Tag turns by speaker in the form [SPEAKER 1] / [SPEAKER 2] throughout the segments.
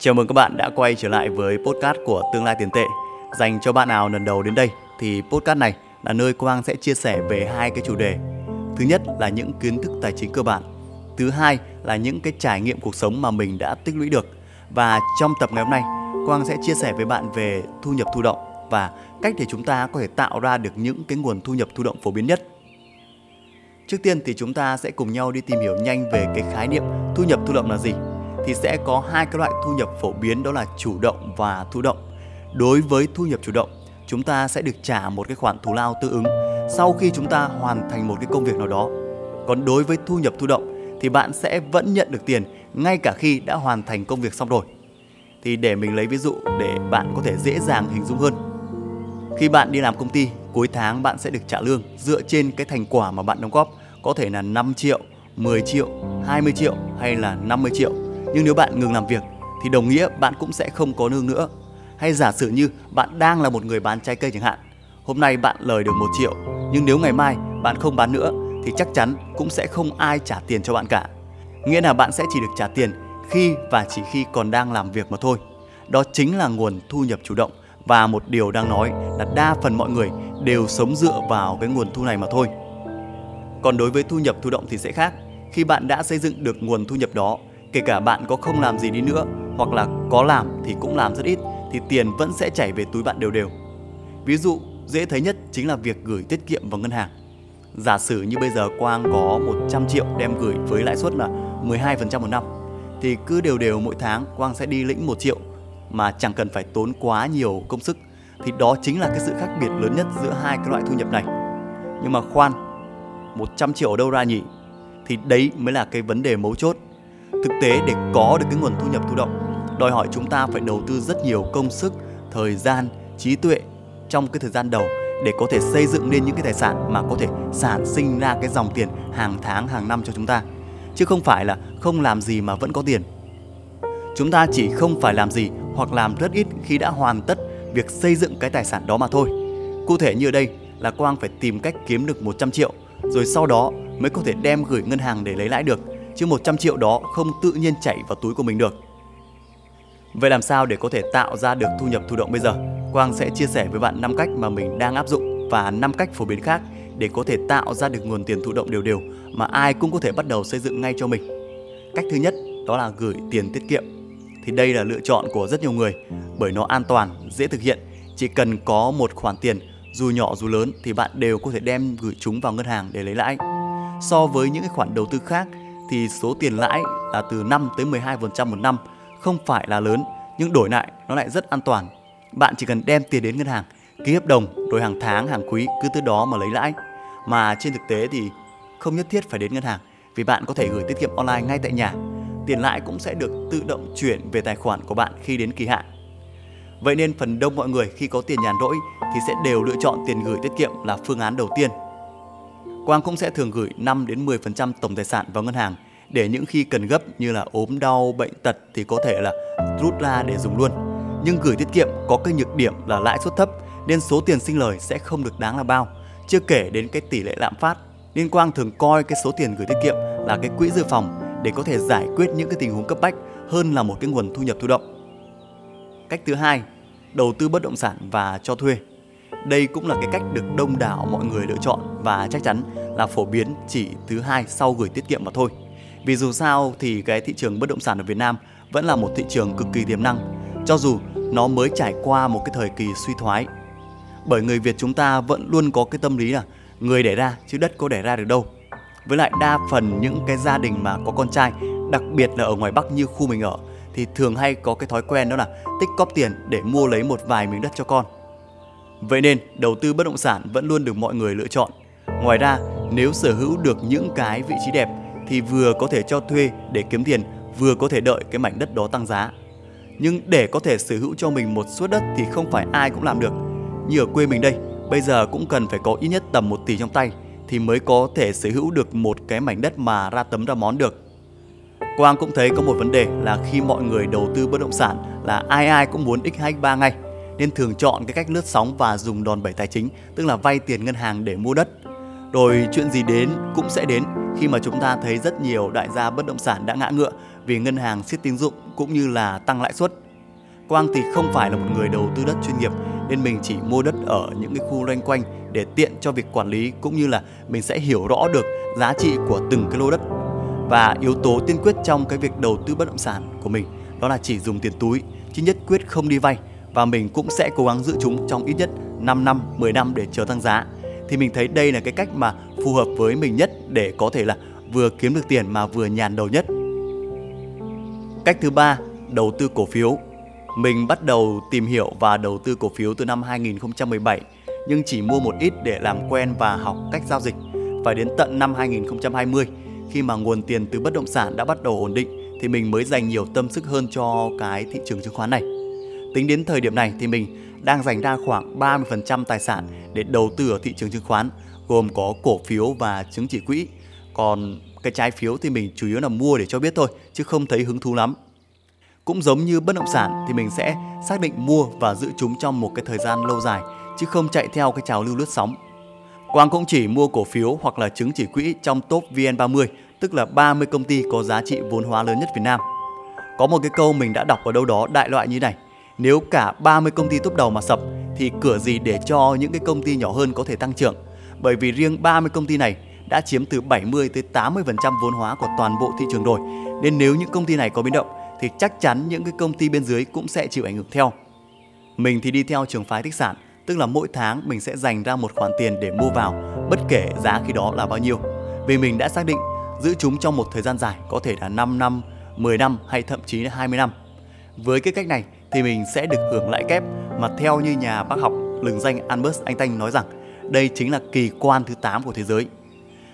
[SPEAKER 1] Chào mừng các bạn đã quay trở lại với podcast của Tương lai tiền tệ. Dành cho bạn nào lần đầu đến đây thì podcast này là nơi Quang sẽ chia sẻ về hai cái chủ đề. Thứ nhất là những kiến thức tài chính cơ bản. Thứ hai là những cái trải nghiệm cuộc sống mà mình đã tích lũy được. Và trong tập ngày hôm nay, Quang sẽ chia sẻ với bạn về thu nhập thụ động và cách để chúng ta có thể tạo ra được những cái nguồn thu nhập thụ động phổ biến nhất. Trước tiên thì chúng ta sẽ cùng nhau đi tìm hiểu nhanh về cái khái niệm thu nhập thụ động là gì thì sẽ có hai cái loại thu nhập phổ biến đó là chủ động và thụ động. Đối với thu nhập chủ động, chúng ta sẽ được trả một cái khoản thù lao tương ứng sau khi chúng ta hoàn thành một cái công việc nào đó. Còn đối với thu nhập thụ động thì bạn sẽ vẫn nhận được tiền ngay cả khi đã hoàn thành công việc xong rồi. Thì để mình lấy ví dụ để bạn có thể dễ dàng hình dung hơn. Khi bạn đi làm công ty, cuối tháng bạn sẽ được trả lương dựa trên cái thành quả mà bạn đóng góp, có thể là 5 triệu, 10 triệu, 20 triệu hay là 50 triệu nhưng nếu bạn ngừng làm việc thì đồng nghĩa bạn cũng sẽ không có lương nữa. Hay giả sử như bạn đang là một người bán trái cây chẳng hạn. Hôm nay bạn lời được 1 triệu, nhưng nếu ngày mai bạn không bán nữa thì chắc chắn cũng sẽ không ai trả tiền cho bạn cả. Nghĩa là bạn sẽ chỉ được trả tiền khi và chỉ khi còn đang làm việc mà thôi. Đó chính là nguồn thu nhập chủ động và một điều đang nói là đa phần mọi người đều sống dựa vào cái nguồn thu này mà thôi. Còn đối với thu nhập thụ động thì sẽ khác. Khi bạn đã xây dựng được nguồn thu nhập đó kể cả bạn có không làm gì đi nữa hoặc là có làm thì cũng làm rất ít thì tiền vẫn sẽ chảy về túi bạn đều đều. Ví dụ dễ thấy nhất chính là việc gửi tiết kiệm vào ngân hàng. Giả sử như bây giờ Quang có 100 triệu đem gửi với lãi suất là 12% một năm thì cứ đều đều mỗi tháng Quang sẽ đi lĩnh 1 triệu mà chẳng cần phải tốn quá nhiều công sức thì đó chính là cái sự khác biệt lớn nhất giữa hai cái loại thu nhập này. Nhưng mà khoan, 100 triệu ở đâu ra nhỉ? Thì đấy mới là cái vấn đề mấu chốt Thực tế để có được cái nguồn thu nhập thụ động đòi hỏi chúng ta phải đầu tư rất nhiều công sức, thời gian, trí tuệ trong cái thời gian đầu để có thể xây dựng nên những cái tài sản mà có thể sản sinh ra cái dòng tiền hàng tháng, hàng năm cho chúng ta. Chứ không phải là không làm gì mà vẫn có tiền. Chúng ta chỉ không phải làm gì hoặc làm rất ít khi đã hoàn tất việc xây dựng cái tài sản đó mà thôi. Cụ thể như ở đây là Quang phải tìm cách kiếm được 100 triệu rồi sau đó mới có thể đem gửi ngân hàng để lấy lãi được chứ 100 triệu đó không tự nhiên chảy vào túi của mình được. Vậy làm sao để có thể tạo ra được thu nhập thụ động bây giờ? Quang sẽ chia sẻ với bạn 5 cách mà mình đang áp dụng và 5 cách phổ biến khác để có thể tạo ra được nguồn tiền thụ động đều đều mà ai cũng có thể bắt đầu xây dựng ngay cho mình. Cách thứ nhất đó là gửi tiền tiết kiệm. Thì đây là lựa chọn của rất nhiều người bởi nó an toàn, dễ thực hiện. Chỉ cần có một khoản tiền dù nhỏ dù lớn thì bạn đều có thể đem gửi chúng vào ngân hàng để lấy lãi. So với những cái khoản đầu tư khác thì số tiền lãi là từ 5 tới 12% một năm không phải là lớn nhưng đổi lại nó lại rất an toàn. Bạn chỉ cần đem tiền đến ngân hàng, ký hợp đồng rồi hàng tháng, hàng quý cứ từ đó mà lấy lãi. Mà trên thực tế thì không nhất thiết phải đến ngân hàng vì bạn có thể gửi tiết kiệm online ngay tại nhà. Tiền lãi cũng sẽ được tự động chuyển về tài khoản của bạn khi đến kỳ hạn. Vậy nên phần đông mọi người khi có tiền nhàn rỗi thì sẽ đều lựa chọn tiền gửi tiết kiệm là phương án đầu tiên Quang cũng sẽ thường gửi 5 đến 10% tổng tài sản vào ngân hàng để những khi cần gấp như là ốm đau, bệnh tật thì có thể là rút ra để dùng luôn. Nhưng gửi tiết kiệm có cái nhược điểm là lãi suất thấp nên số tiền sinh lời sẽ không được đáng là bao. Chưa kể đến cái tỷ lệ lạm phát. Nên Quang thường coi cái số tiền gửi tiết kiệm là cái quỹ dự phòng để có thể giải quyết những cái tình huống cấp bách hơn là một cái nguồn thu nhập thụ động. Cách thứ hai, đầu tư bất động sản và cho thuê. Đây cũng là cái cách được đông đảo mọi người lựa chọn và chắc chắn là phổ biến chỉ thứ hai sau gửi tiết kiệm mà thôi. Vì dù sao thì cái thị trường bất động sản ở Việt Nam vẫn là một thị trường cực kỳ tiềm năng, cho dù nó mới trải qua một cái thời kỳ suy thoái. Bởi người Việt chúng ta vẫn luôn có cái tâm lý là người đẻ ra chứ đất có đẻ ra được đâu. Với lại đa phần những cái gia đình mà có con trai, đặc biệt là ở ngoài Bắc như khu mình ở thì thường hay có cái thói quen đó là tích cóp tiền để mua lấy một vài miếng đất cho con Vậy nên, đầu tư bất động sản vẫn luôn được mọi người lựa chọn. Ngoài ra, nếu sở hữu được những cái vị trí đẹp thì vừa có thể cho thuê để kiếm tiền, vừa có thể đợi cái mảnh đất đó tăng giá. Nhưng để có thể sở hữu cho mình một suất đất thì không phải ai cũng làm được. Như ở quê mình đây, bây giờ cũng cần phải có ít nhất tầm 1 tỷ trong tay thì mới có thể sở hữu được một cái mảnh đất mà ra tấm ra món được. Quang cũng thấy có một vấn đề là khi mọi người đầu tư bất động sản là ai ai cũng muốn x2 x3 ngay nên thường chọn cái cách lướt sóng và dùng đòn bẩy tài chính, tức là vay tiền ngân hàng để mua đất. Rồi chuyện gì đến cũng sẽ đến khi mà chúng ta thấy rất nhiều đại gia bất động sản đã ngã ngựa vì ngân hàng siết tín dụng cũng như là tăng lãi suất. Quang thì không phải là một người đầu tư đất chuyên nghiệp nên mình chỉ mua đất ở những cái khu loanh quanh để tiện cho việc quản lý cũng như là mình sẽ hiểu rõ được giá trị của từng cái lô đất. Và yếu tố tiên quyết trong cái việc đầu tư bất động sản của mình đó là chỉ dùng tiền túi chứ nhất quyết không đi vay và mình cũng sẽ cố gắng giữ chúng trong ít nhất 5 năm, 10 năm để chờ tăng giá. Thì mình thấy đây là cái cách mà phù hợp với mình nhất để có thể là vừa kiếm được tiền mà vừa nhàn đầu nhất. Cách thứ ba, đầu tư cổ phiếu. Mình bắt đầu tìm hiểu và đầu tư cổ phiếu từ năm 2017 nhưng chỉ mua một ít để làm quen và học cách giao dịch. Phải đến tận năm 2020 khi mà nguồn tiền từ bất động sản đã bắt đầu ổn định thì mình mới dành nhiều tâm sức hơn cho cái thị trường chứng khoán này. Tính đến thời điểm này thì mình đang dành ra khoảng 30% tài sản để đầu tư ở thị trường chứng khoán, gồm có cổ phiếu và chứng chỉ quỹ. Còn cái trái phiếu thì mình chủ yếu là mua để cho biết thôi, chứ không thấy hứng thú lắm. Cũng giống như bất động sản thì mình sẽ xác định mua và giữ chúng trong một cái thời gian lâu dài, chứ không chạy theo cái trào lưu lướt sóng. Quang cũng chỉ mua cổ phiếu hoặc là chứng chỉ quỹ trong top VN30, tức là 30 công ty có giá trị vốn hóa lớn nhất Việt Nam. Có một cái câu mình đã đọc ở đâu đó đại loại như này nếu cả 30 công ty top đầu mà sập thì cửa gì để cho những cái công ty nhỏ hơn có thể tăng trưởng. Bởi vì riêng 30 công ty này đã chiếm từ 70 tới 80% vốn hóa của toàn bộ thị trường rồi. Nên nếu những công ty này có biến động thì chắc chắn những cái công ty bên dưới cũng sẽ chịu ảnh hưởng theo. Mình thì đi theo trường phái tích sản, tức là mỗi tháng mình sẽ dành ra một khoản tiền để mua vào, bất kể giá khi đó là bao nhiêu. Vì mình đã xác định giữ chúng trong một thời gian dài, có thể là 5 năm, 10 năm hay thậm chí là 20 năm. Với cái cách này thì mình sẽ được hưởng lãi kép mà theo như nhà bác học lừng danh Albert Einstein nói rằng đây chính là kỳ quan thứ 8 của thế giới.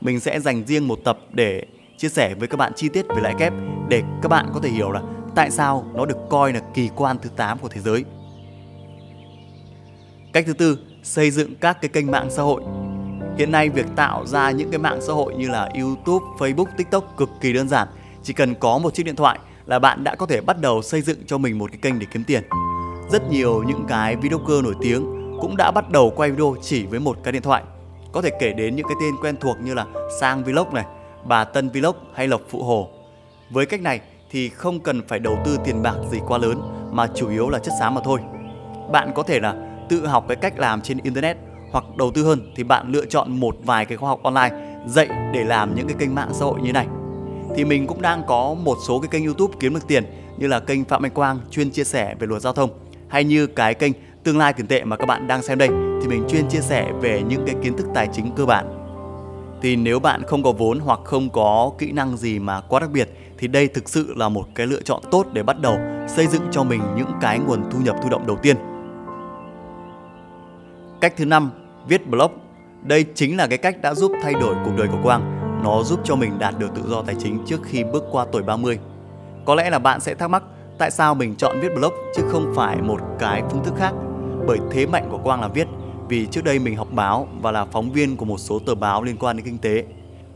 [SPEAKER 1] Mình sẽ dành riêng một tập để chia sẻ với các bạn chi tiết về lãi kép để các bạn có thể hiểu là tại sao nó được coi là kỳ quan thứ 8 của thế giới. Cách thứ tư, xây dựng các cái kênh mạng xã hội. Hiện nay việc tạo ra những cái mạng xã hội như là YouTube, Facebook, TikTok cực kỳ đơn giản. Chỉ cần có một chiếc điện thoại là bạn đã có thể bắt đầu xây dựng cho mình một cái kênh để kiếm tiền. Rất nhiều những cái videoker nổi tiếng cũng đã bắt đầu quay video chỉ với một cái điện thoại. Có thể kể đến những cái tên quen thuộc như là Sang Vlog này, Bà Tân Vlog hay Lộc Phụ Hồ. Với cách này thì không cần phải đầu tư tiền bạc gì quá lớn mà chủ yếu là chất xám mà thôi. Bạn có thể là tự học cái cách làm trên internet hoặc đầu tư hơn thì bạn lựa chọn một vài cái khóa học online dạy để làm những cái kênh mạng xã hội như này thì mình cũng đang có một số cái kênh YouTube kiếm được tiền như là kênh Phạm Anh Quang chuyên chia sẻ về luật giao thông hay như cái kênh Tương lai tiền tệ mà các bạn đang xem đây thì mình chuyên chia sẻ về những cái kiến thức tài chính cơ bản. Thì nếu bạn không có vốn hoặc không có kỹ năng gì mà quá đặc biệt thì đây thực sự là một cái lựa chọn tốt để bắt đầu xây dựng cho mình những cái nguồn thu nhập thụ động đầu tiên. Cách thứ năm, viết blog. Đây chính là cái cách đã giúp thay đổi cuộc đời của Quang nó giúp cho mình đạt được tự do tài chính trước khi bước qua tuổi 30. Có lẽ là bạn sẽ thắc mắc tại sao mình chọn viết blog chứ không phải một cái phương thức khác. Bởi thế mạnh của Quang là viết, vì trước đây mình học báo và là phóng viên của một số tờ báo liên quan đến kinh tế.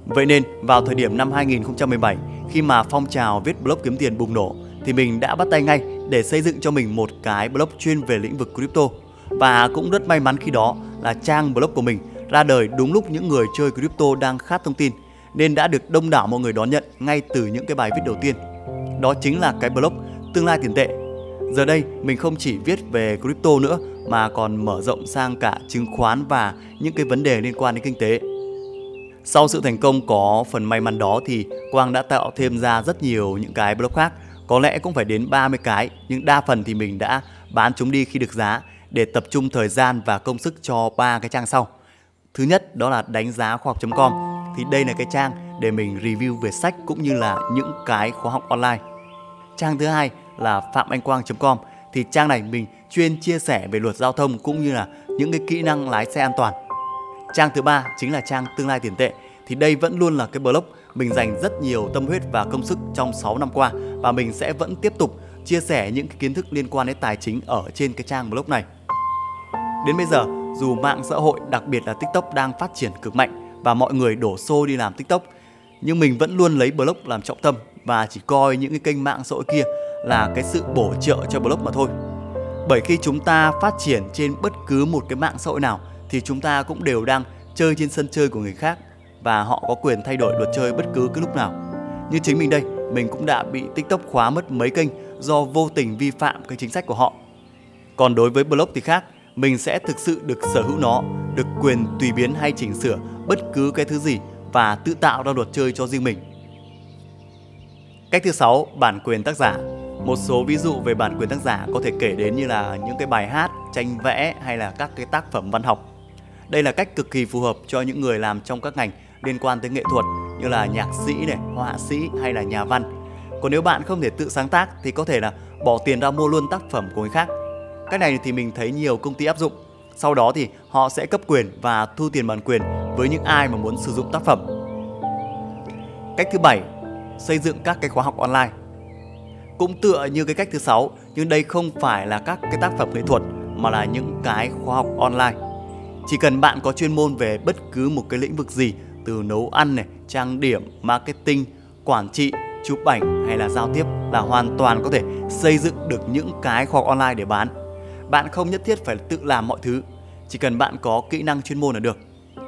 [SPEAKER 1] Vậy nên vào thời điểm năm 2017 khi mà phong trào viết blog kiếm tiền bùng nổ thì mình đã bắt tay ngay để xây dựng cho mình một cái blog chuyên về lĩnh vực crypto. Và cũng rất may mắn khi đó là trang blog của mình ra đời đúng lúc những người chơi crypto đang khát thông tin nên đã được đông đảo mọi người đón nhận ngay từ những cái bài viết đầu tiên. Đó chính là cái blog Tương lai tiền tệ. Giờ đây mình không chỉ viết về crypto nữa mà còn mở rộng sang cả chứng khoán và những cái vấn đề liên quan đến kinh tế. Sau sự thành công có phần may mắn đó thì Quang đã tạo thêm ra rất nhiều những cái blog khác, có lẽ cũng phải đến 30 cái, nhưng đa phần thì mình đã bán chúng đi khi được giá để tập trung thời gian và công sức cho ba cái trang sau. Thứ nhất đó là đánh giá khoa học.com thì đây là cái trang để mình review về sách cũng như là những cái khóa học online. Trang thứ hai là phạmanhquang.com thì trang này mình chuyên chia sẻ về luật giao thông cũng như là những cái kỹ năng lái xe an toàn. Trang thứ ba chính là trang tương lai tiền tệ thì đây vẫn luôn là cái blog mình dành rất nhiều tâm huyết và công sức trong 6 năm qua và mình sẽ vẫn tiếp tục chia sẻ những cái kiến thức liên quan đến tài chính ở trên cái trang blog này. Đến bây giờ, dù mạng xã hội đặc biệt là TikTok đang phát triển cực mạnh và mọi người đổ xô đi làm TikTok. Nhưng mình vẫn luôn lấy blog làm trọng tâm và chỉ coi những cái kênh mạng xã hội kia là cái sự bổ trợ cho blog mà thôi. Bởi khi chúng ta phát triển trên bất cứ một cái mạng xã hội nào thì chúng ta cũng đều đang chơi trên sân chơi của người khác và họ có quyền thay đổi luật chơi bất cứ cái lúc nào. Như chính mình đây, mình cũng đã bị TikTok khóa mất mấy kênh do vô tình vi phạm cái chính sách của họ. Còn đối với blog thì khác, mình sẽ thực sự được sở hữu nó, được quyền tùy biến hay chỉnh sửa bất cứ cái thứ gì và tự tạo ra luật chơi cho riêng mình. Cách thứ sáu, bản quyền tác giả. Một số ví dụ về bản quyền tác giả có thể kể đến như là những cái bài hát, tranh vẽ hay là các cái tác phẩm văn học. Đây là cách cực kỳ phù hợp cho những người làm trong các ngành liên quan tới nghệ thuật như là nhạc sĩ này, họa sĩ hay là nhà văn. Còn nếu bạn không thể tự sáng tác thì có thể là bỏ tiền ra mua luôn tác phẩm của người khác. Cách này thì mình thấy nhiều công ty áp dụng. Sau đó thì họ sẽ cấp quyền và thu tiền bản quyền với những ai mà muốn sử dụng tác phẩm. Cách thứ bảy, xây dựng các cái khóa học online. Cũng tựa như cái cách thứ sáu, nhưng đây không phải là các cái tác phẩm nghệ thuật mà là những cái khóa học online. Chỉ cần bạn có chuyên môn về bất cứ một cái lĩnh vực gì từ nấu ăn này, trang điểm, marketing, quản trị, chụp ảnh hay là giao tiếp là hoàn toàn có thể xây dựng được những cái khóa học online để bán. Bạn không nhất thiết phải tự làm mọi thứ, chỉ cần bạn có kỹ năng chuyên môn là được.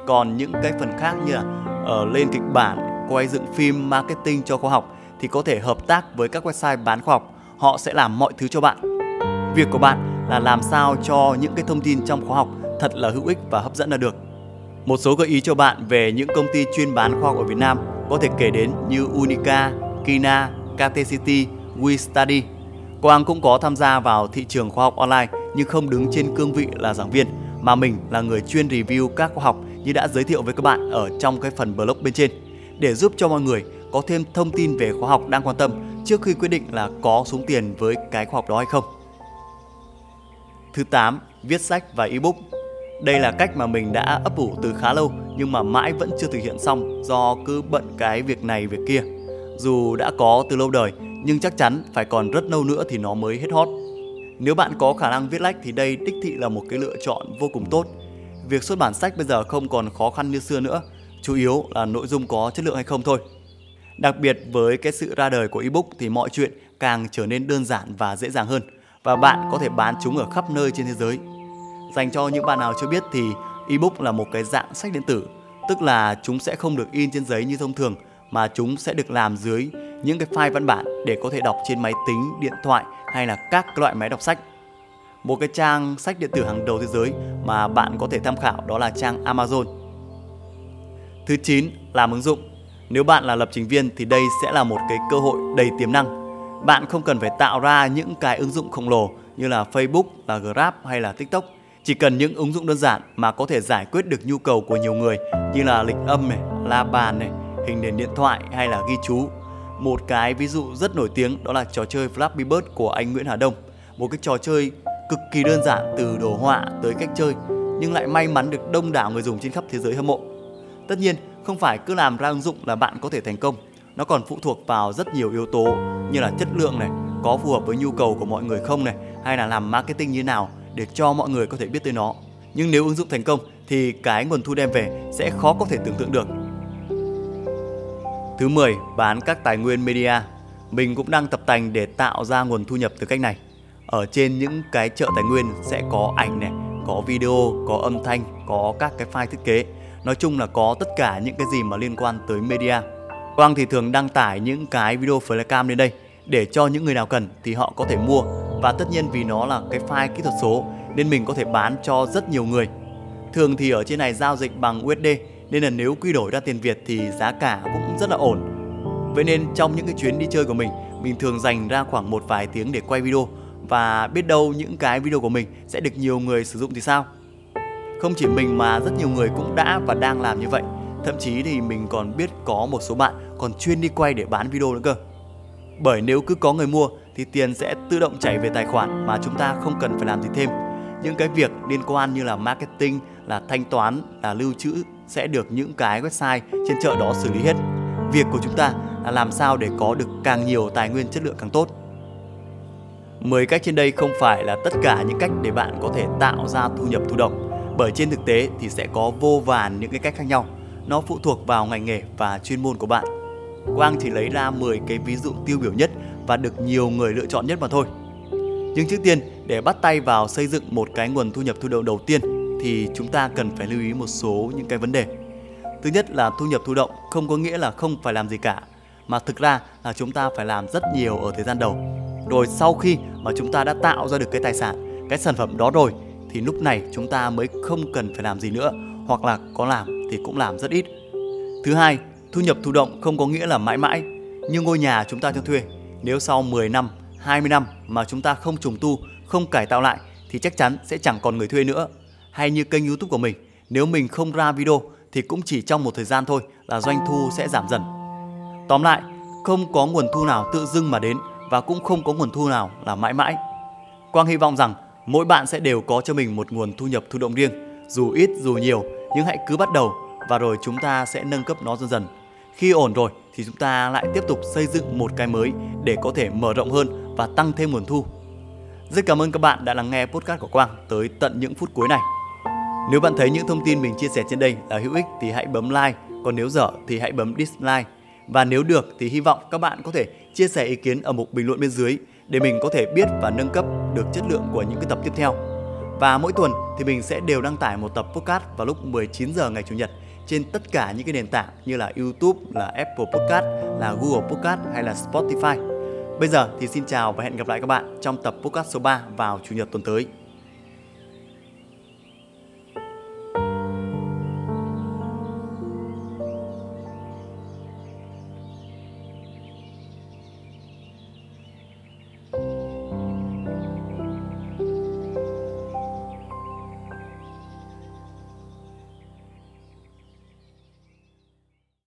[SPEAKER 1] Còn những cái phần khác như là ở lên kịch bản, quay dựng phim, marketing cho khoa học thì có thể hợp tác với các website bán khoa học, họ sẽ làm mọi thứ cho bạn. Việc của bạn là làm sao cho những cái thông tin trong khóa học thật là hữu ích và hấp dẫn là được. Một số gợi ý cho bạn về những công ty chuyên bán khoa học ở Việt Nam có thể kể đến như Unica, Kina, KT City, WeStudy. Quang cũng có tham gia vào thị trường khoa học online nhưng không đứng trên cương vị là giảng viên mà mình là người chuyên review các khoa học như đã giới thiệu với các bạn ở trong cái phần blog bên trên để giúp cho mọi người có thêm thông tin về khoa học đang quan tâm trước khi quyết định là có xuống tiền với cái khoa học đó hay không. Thứ 8, viết sách và ebook. Đây là cách mà mình đã ấp ủ từ khá lâu nhưng mà mãi vẫn chưa thực hiện xong do cứ bận cái việc này việc kia. Dù đã có từ lâu đời nhưng chắc chắn phải còn rất lâu nữa thì nó mới hết hot. Nếu bạn có khả năng viết lách thì đây đích thị là một cái lựa chọn vô cùng tốt. Việc xuất bản sách bây giờ không còn khó khăn như xưa nữa, chủ yếu là nội dung có chất lượng hay không thôi. Đặc biệt với cái sự ra đời của ebook thì mọi chuyện càng trở nên đơn giản và dễ dàng hơn và bạn có thể bán chúng ở khắp nơi trên thế giới. Dành cho những bạn nào chưa biết thì ebook là một cái dạng sách điện tử, tức là chúng sẽ không được in trên giấy như thông thường mà chúng sẽ được làm dưới những cái file văn bản để có thể đọc trên máy tính, điện thoại hay là các loại máy đọc sách. Một cái trang sách điện tử hàng đầu thế giới mà bạn có thể tham khảo đó là trang Amazon. Thứ 9, làm ứng dụng. Nếu bạn là lập trình viên thì đây sẽ là một cái cơ hội đầy tiềm năng. Bạn không cần phải tạo ra những cái ứng dụng khổng lồ như là Facebook, là Grab hay là TikTok. Chỉ cần những ứng dụng đơn giản mà có thể giải quyết được nhu cầu của nhiều người như là lịch âm này, la bàn này, hình nền điện thoại hay là ghi chú một cái ví dụ rất nổi tiếng đó là trò chơi Flappy Bird của anh Nguyễn Hà Đông. Một cái trò chơi cực kỳ đơn giản từ đồ họa tới cách chơi nhưng lại may mắn được đông đảo người dùng trên khắp thế giới hâm mộ. Tất nhiên, không phải cứ làm ra ứng dụng là bạn có thể thành công. Nó còn phụ thuộc vào rất nhiều yếu tố như là chất lượng này, có phù hợp với nhu cầu của mọi người không này, hay là làm marketing như nào để cho mọi người có thể biết tới nó. Nhưng nếu ứng dụng thành công thì cái nguồn thu đem về sẽ khó có thể tưởng tượng được Thứ 10, bán các tài nguyên media. Mình cũng đang tập tành để tạo ra nguồn thu nhập từ cách này. Ở trên những cái chợ tài nguyên sẽ có ảnh này, có video, có âm thanh, có các cái file thiết kế. Nói chung là có tất cả những cái gì mà liên quan tới media. Quang thì thường đăng tải những cái video flycam lên đây để cho những người nào cần thì họ có thể mua và tất nhiên vì nó là cái file kỹ thuật số nên mình có thể bán cho rất nhiều người. Thường thì ở trên này giao dịch bằng USD nên là nếu quy đổi ra tiền Việt thì giá cả cũng rất là ổn. Vậy nên trong những cái chuyến đi chơi của mình, mình thường dành ra khoảng một vài tiếng để quay video và biết đâu những cái video của mình sẽ được nhiều người sử dụng thì sao? Không chỉ mình mà rất nhiều người cũng đã và đang làm như vậy. Thậm chí thì mình còn biết có một số bạn còn chuyên đi quay để bán video nữa cơ. Bởi nếu cứ có người mua thì tiền sẽ tự động chảy về tài khoản mà chúng ta không cần phải làm gì thêm. Những cái việc liên quan như là marketing, là thanh toán, là lưu trữ sẽ được những cái website trên chợ đó xử lý hết. Việc của chúng ta là làm sao để có được càng nhiều tài nguyên chất lượng càng tốt. 10 cách trên đây không phải là tất cả những cách để bạn có thể tạo ra thu nhập thụ động bởi trên thực tế thì sẽ có vô vàn những cái cách khác nhau. Nó phụ thuộc vào ngành nghề và chuyên môn của bạn. Quang chỉ lấy ra 10 cái ví dụ tiêu biểu nhất và được nhiều người lựa chọn nhất mà thôi. Nhưng trước tiên, để bắt tay vào xây dựng một cái nguồn thu nhập thụ động đầu tiên thì chúng ta cần phải lưu ý một số những cái vấn đề. Thứ nhất là thu nhập thụ động không có nghĩa là không phải làm gì cả, mà thực ra là chúng ta phải làm rất nhiều ở thời gian đầu. Rồi sau khi mà chúng ta đã tạo ra được cái tài sản, cái sản phẩm đó rồi thì lúc này chúng ta mới không cần phải làm gì nữa hoặc là có làm thì cũng làm rất ít. Thứ hai, thu nhập thụ động không có nghĩa là mãi mãi. Như ngôi nhà chúng ta cho thuê, nếu sau 10 năm, 20 năm mà chúng ta không trùng tu, không cải tạo lại thì chắc chắn sẽ chẳng còn người thuê nữa. Hay như kênh YouTube của mình, nếu mình không ra video thì cũng chỉ trong một thời gian thôi là doanh thu sẽ giảm dần. Tóm lại, không có nguồn thu nào tự dưng mà đến và cũng không có nguồn thu nào là mãi mãi. Quang hy vọng rằng mỗi bạn sẽ đều có cho mình một nguồn thu nhập thụ động riêng, dù ít dù nhiều, nhưng hãy cứ bắt đầu và rồi chúng ta sẽ nâng cấp nó dần dần. Khi ổn rồi thì chúng ta lại tiếp tục xây dựng một cái mới để có thể mở rộng hơn và tăng thêm nguồn thu. Rất cảm ơn các bạn đã lắng nghe podcast của Quang tới tận những phút cuối này. Nếu bạn thấy những thông tin mình chia sẻ trên đây là hữu ích thì hãy bấm like, còn nếu dở thì hãy bấm dislike. Và nếu được thì hy vọng các bạn có thể chia sẻ ý kiến ở mục bình luận bên dưới để mình có thể biết và nâng cấp được chất lượng của những cái tập tiếp theo. Và mỗi tuần thì mình sẽ đều đăng tải một tập podcast vào lúc 19 giờ ngày chủ nhật trên tất cả những cái nền tảng như là YouTube, là Apple Podcast, là Google Podcast hay là Spotify. Bây giờ thì xin chào và hẹn gặp lại các bạn trong tập podcast số 3 vào chủ nhật tuần tới.